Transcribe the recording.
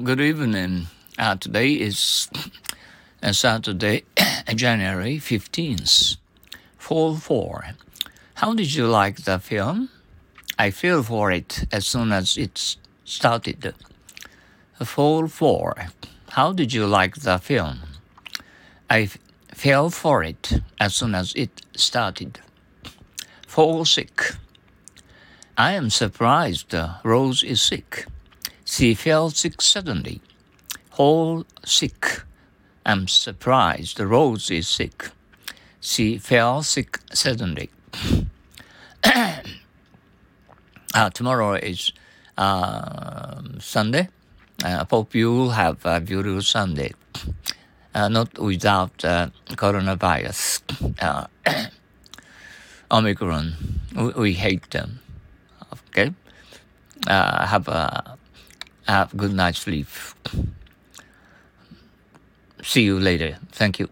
good evening. Uh, today is uh, Saturday, January 15th. Fall for. How did you like the film? I fell for it as soon as it started. Fall for. How did you like the film? I fell for it as soon as it started. Fall sick. I am surprised Rose is sick. She fell sick suddenly. Whole sick. I'm surprised Rose is sick. She fell sick suddenly. uh, tomorrow is uh, Sunday. I hope you will have a beautiful Sunday. Uh, not without uh, coronavirus. Uh, Omicron, we, we, hate them. Okay? Uh, have a have good night's sleep. See you later. Thank you.